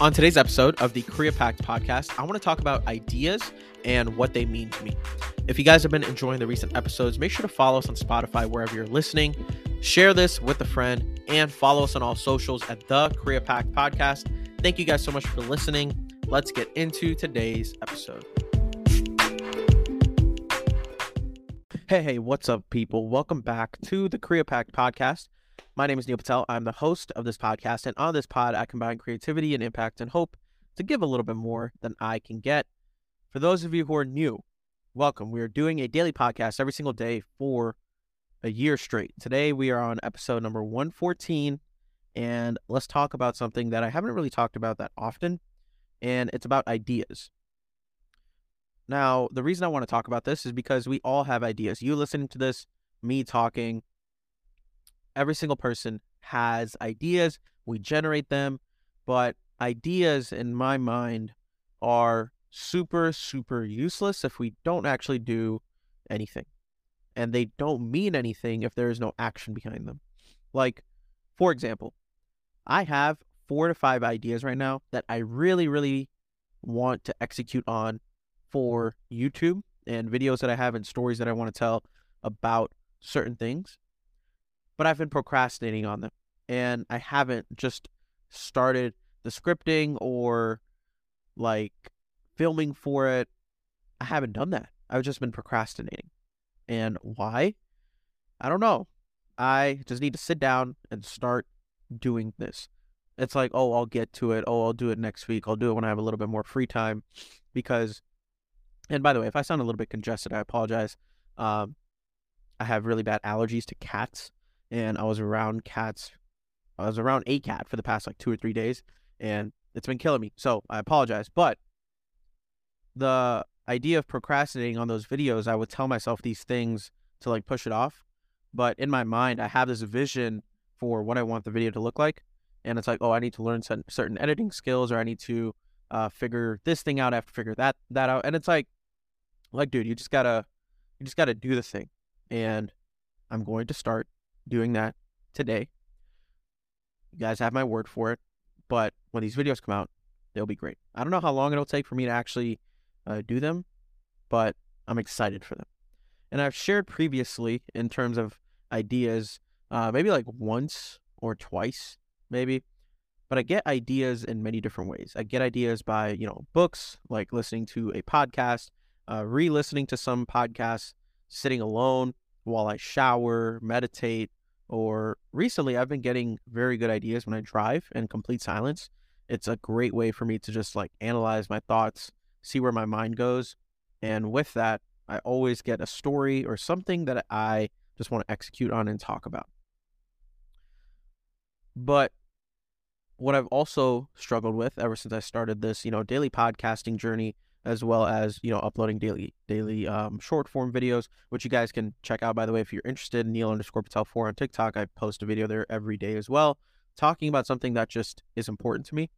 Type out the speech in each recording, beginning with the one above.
On today's episode of the Creapact podcast, I want to talk about ideas and what they mean to me. If you guys have been enjoying the recent episodes, make sure to follow us on Spotify wherever you're listening. Share this with a friend and follow us on all socials at the Creapact podcast. Thank you guys so much for listening. Let's get into today's episode. Hey, hey, what's up, people? Welcome back to the Creapact podcast. My name is Neel Patel. I'm the host of this podcast, and on this pod, I combine creativity and impact and hope to give a little bit more than I can get. For those of you who are new, welcome. We are doing a daily podcast every single day for a year straight. Today, we are on episode number 114, and let's talk about something that I haven't really talked about that often, and it's about ideas. Now, the reason I want to talk about this is because we all have ideas. You listening to this, me talking, every single person has ideas. We generate them, but ideas in my mind are super, super useless if we don't actually do anything. And they don't mean anything if there is no action behind them. Like, for example, I have four to five ideas right now that I really, really want to execute on for YouTube and videos that I have and stories that I want to tell about certain things but I've been procrastinating on them. And I haven't just started the scripting or like filming for it. I haven't done that. I've just been procrastinating. And why? I don't know. I just need to sit down and start doing this. It's like, oh, I'll get to it. Oh, I'll do it next week. I'll do it when I have a little bit more free time. Because, and by the way, if I sound a little bit congested, I apologize. Um, I have really bad allergies to cats and I was around cats. I was around a cat for the past like two or three days, and it's been killing me. So I apologize. But the idea of procrastinating on those videos, I would tell myself these things to like push it off. But in my mind, I have this vision for what I want the video to look like. And it's like, oh, I need to learn certain editing skills, or I need to uh, figure this thing out. I have to figure that that out. And it's like, like, dude, you just gotta, you just gotta do the thing. And I'm going to start doing that today. You guys have my word for it. But when these videos come out, they'll be great. I don't know how long it'll take for me to actually uh, do them, but I'm excited for them. And I've shared previously in terms of ideas, uh, maybe like once or twice, maybe. But I get ideas in many different ways. I get ideas by, you know, books, like listening to a podcast, uh, re listening to some podcasts, sitting alone while I shower, meditate, or recently I've been getting very good ideas when I drive in complete silence. It's a great way for me to just like analyze my thoughts, see where my mind goes. And with that, I always get a story or something that I just want to execute on and talk about. But what I've also struggled with ever since I started this, you know, daily podcasting journey as well as you know uploading daily daily um, short form videos, which you guys can check out by the way if you're interested. Neel underscore Patel four on TikTok. I post a video there every day as well, talking about something that just is important to me.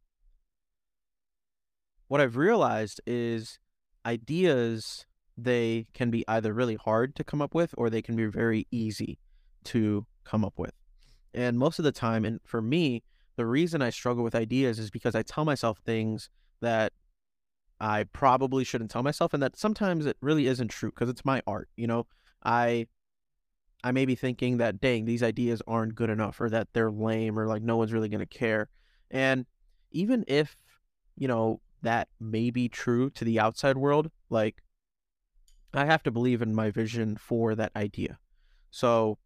What I've realized is ideas they can be either really hard to come up with or they can be very easy to come up with. And most of the time, and for me, the reason I struggle with ideas is because I tell myself things that I probably shouldn't tell myself, and that sometimes it really isn't true because it's my art. You know, I I may be thinking that dang these ideas aren't good enough, or that they're lame, or like no one's really gonna care. And even if you know that may be true to the outside world, like I have to believe in my vision for that idea. So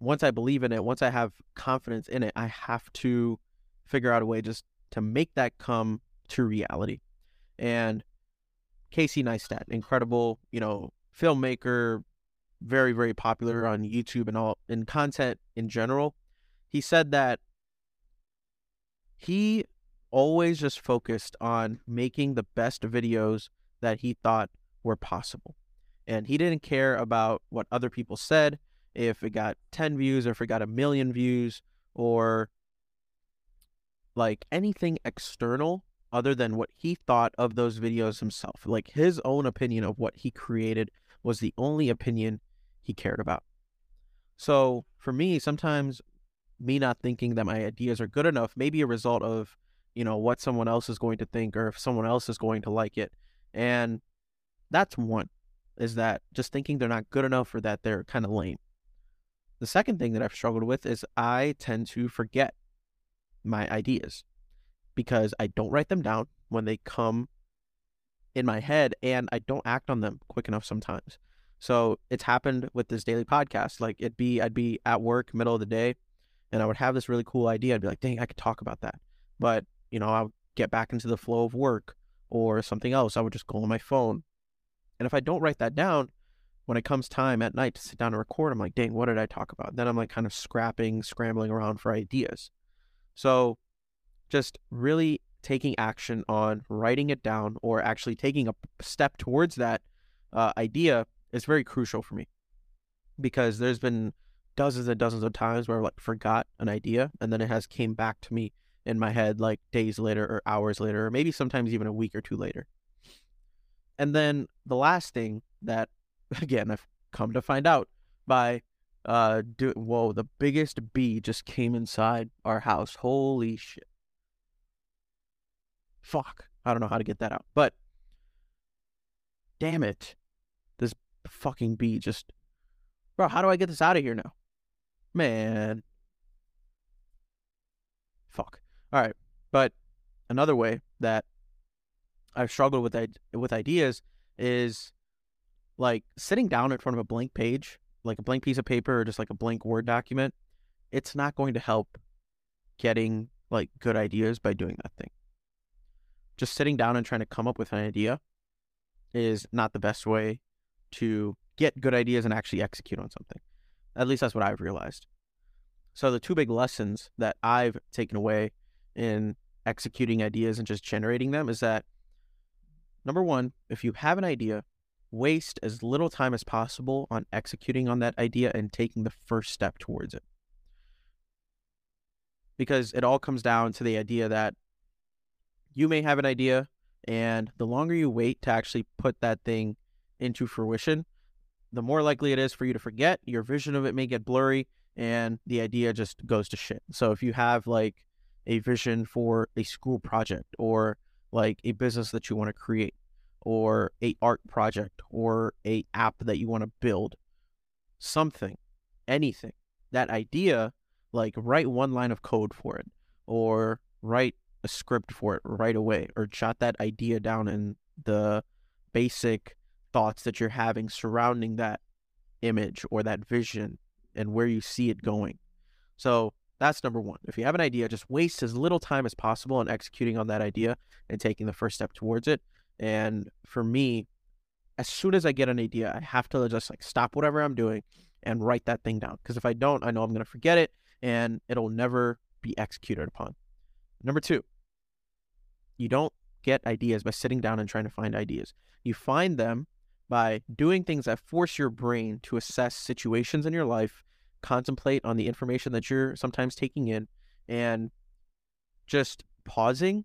once I believe in it, once I have confidence in it, I have to figure out a way just to make that come to reality and Casey Neistat, incredible, you know, filmmaker, very very popular on YouTube and all in content in general. He said that he always just focused on making the best videos that he thought were possible. And he didn't care about what other people said, if it got 10 views or if it got a million views or like anything external other than what he thought of those videos himself. Like his own opinion of what he created was the only opinion he cared about. So for me, sometimes me not thinking that my ideas are good enough may be a result of you know, what someone else is going to think or if someone else is going to like it. And that's one is that just thinking they're not good enough or that they're kind of lame. The second thing that I've struggled with is I tend to forget my ideas because I don't write them down when they come in my head and I don't act on them quick enough sometimes. So it's happened with this daily podcast. Like it'd be I'd be at work middle of the day and I would have this really cool idea. I'd be like, dang, I could talk about that. But, you know, I'll get back into the flow of work or something else. I would just go on my phone. And if I don't write that down, when it comes time at night to sit down and record, I'm like, dang, what did I talk about? Then I'm like kind of scrapping, scrambling around for ideas. So just really taking action on writing it down or actually taking a step towards that uh, idea is very crucial for me because there's been dozens and dozens of times where I like forgot an idea and then it has came back to me in my head like days later or hours later or maybe sometimes even a week or two later. And then the last thing that again I've come to find out by uh do whoa the biggest bee just came inside our house. Holy shit. Fuck. I don't know how to get that out. But damn it. This fucking bee just Bro, how do I get this out of here now? Man. Fuck. All right. But another way that I've struggled with with ideas is like sitting down in front of a blank page, like a blank piece of paper or just like a blank Word document. It's not going to help getting like good ideas by doing that thing. Just sitting down and trying to come up with an idea is not the best way to get good ideas and actually execute on something. At least that's what I've realized. So the two big lessons that I've taken away in executing ideas and just generating them is that number one, if you have an idea, waste as little time as possible on executing on that idea and taking the first step towards it. Because it all comes down to the idea that you may have an idea, and the longer you wait to actually put that thing into fruition, the more likely it is for you to forget. Your vision of it may get blurry, and the idea just goes to shit. So if you have like a vision for a school project or like a business that you want to create or a art project or a app that you want to build something anything that idea like write one line of code for it or write a script for it right away or jot that idea down in the basic thoughts that you're having surrounding that image or that vision and where you see it going. So that's number one. If you have an idea, just waste as little time as possible on executing on that idea and taking the first step towards it. And for me, as soon as I get an idea, I have to just like stop whatever I'm doing and write that thing down. Because if I don't, I know I'm going to forget it and it'll never be executed upon. Number two, you don't get ideas by sitting down and trying to find ideas. You find them by doing things that force your brain to assess situations in your life, contemplate on the information that you're sometimes taking in, and just pausing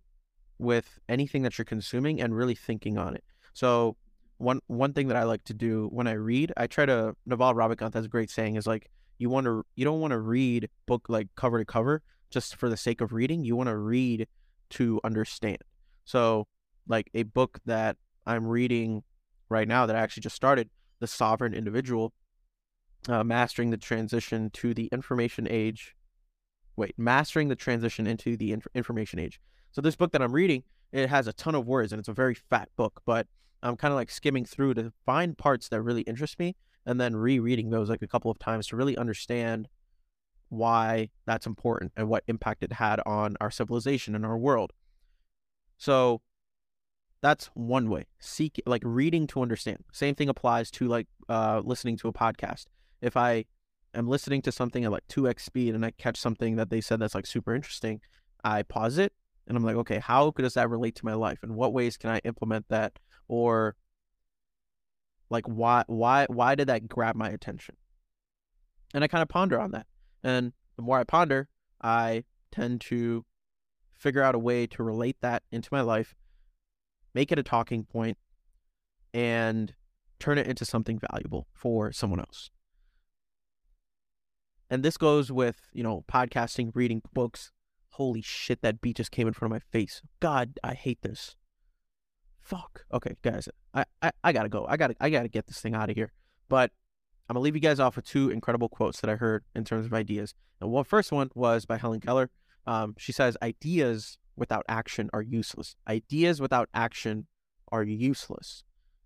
with anything that you're consuming and really thinking on it. So one one thing that I like to do when I read, I try to Naval Ravikant has a great saying is like you want to you don't want to read book like cover to cover just for the sake of reading. You want to read to understand. So like a book that I'm reading right now that I actually just started, The Sovereign Individual, uh, Mastering the Transition to the Information Age. Wait, Mastering the Transition into the inf- Information Age. So this book that I'm reading, it has a ton of words and it's a very fat book, but I'm kind of like skimming through to find parts that really interest me and then rereading those like a couple of times to really understand why that's important and what impact it had on our civilization and our world. So that's one way. Seek like reading to understand. Same thing applies to like uh, listening to a podcast. If I am listening to something at like 2x speed and I catch something that they said that's like super interesting, I pause it and I'm like, okay, how does that relate to my life? And what ways can I implement that? Or like why why why did that grab my attention? And I kind of ponder on that. And the more I ponder, I tend to figure out a way to relate that into my life make it a talking point, and turn it into something valuable for someone else. And this goes with, you know, podcasting, reading books, Holy shit, that beat just came in front of my face. God, I hate this. Fuck. Okay, guys, I, I, I gotta go. I gotta I gotta get this thing out of here. But I'm gonna leave you guys off with two incredible quotes that I heard in terms of ideas. And one first one was by Helen Keller. Um, she says, "Ideas without action are useless. Ideas without action are useless.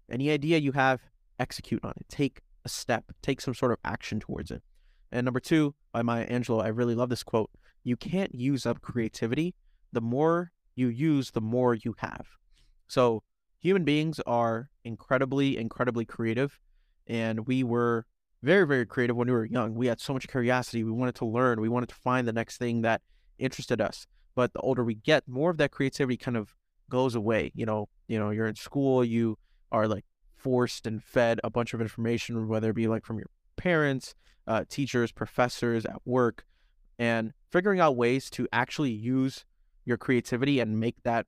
Any idea you have, execute on it. Take a step. Take some sort of action towards it." And number two, by Maya Angelou, I really love this quote. You can't use up creativity. The more you use, the more you have. So human beings are incredibly, incredibly creative. And we were very, very creative when we were young. We had so much curiosity. We wanted to learn. We wanted to find the next thing that interested us. But the older we get, more of that creativity kind of goes away. You know, you know, you're in school, you are like forced and fed a bunch of information, whether it be like from your parents, uh, teachers, professors at work, and figuring out ways to actually use your creativity and make that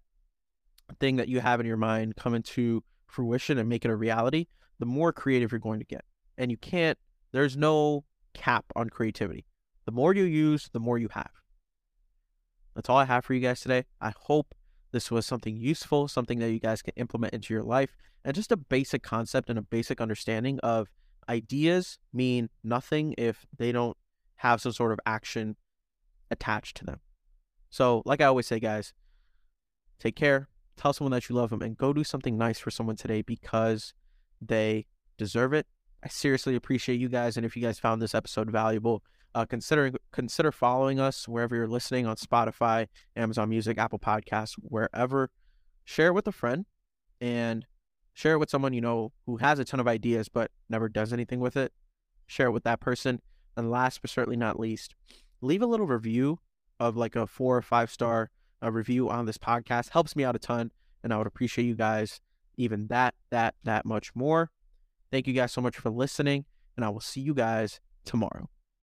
thing that you have in your mind come into fruition and make it a reality, the more creative you're going to get. And you can't, there's no cap on creativity. The more you use, the more you have. That's all I have for you guys today. I hope this was something useful, something that you guys can implement into your life, and just a basic concept and a basic understanding of ideas mean nothing if they don't have some sort of action attached to them. So, like I always say, guys, take care, tell someone that you love them, and go do something nice for someone today because they deserve it. I seriously appreciate you guys, and if you guys found this episode valuable, uh, consider consider following us wherever you're listening on Spotify, Amazon Music, Apple Podcasts, wherever. Share it with a friend, and share it with someone you know who has a ton of ideas but never does anything with it. Share it with that person. And last but certainly not least, leave a little review of like a four or five star uh, review on this podcast. Helps me out a ton, and I would appreciate you guys even that, that, that much more. Thank you guys so much for listening, and I will see you guys tomorrow.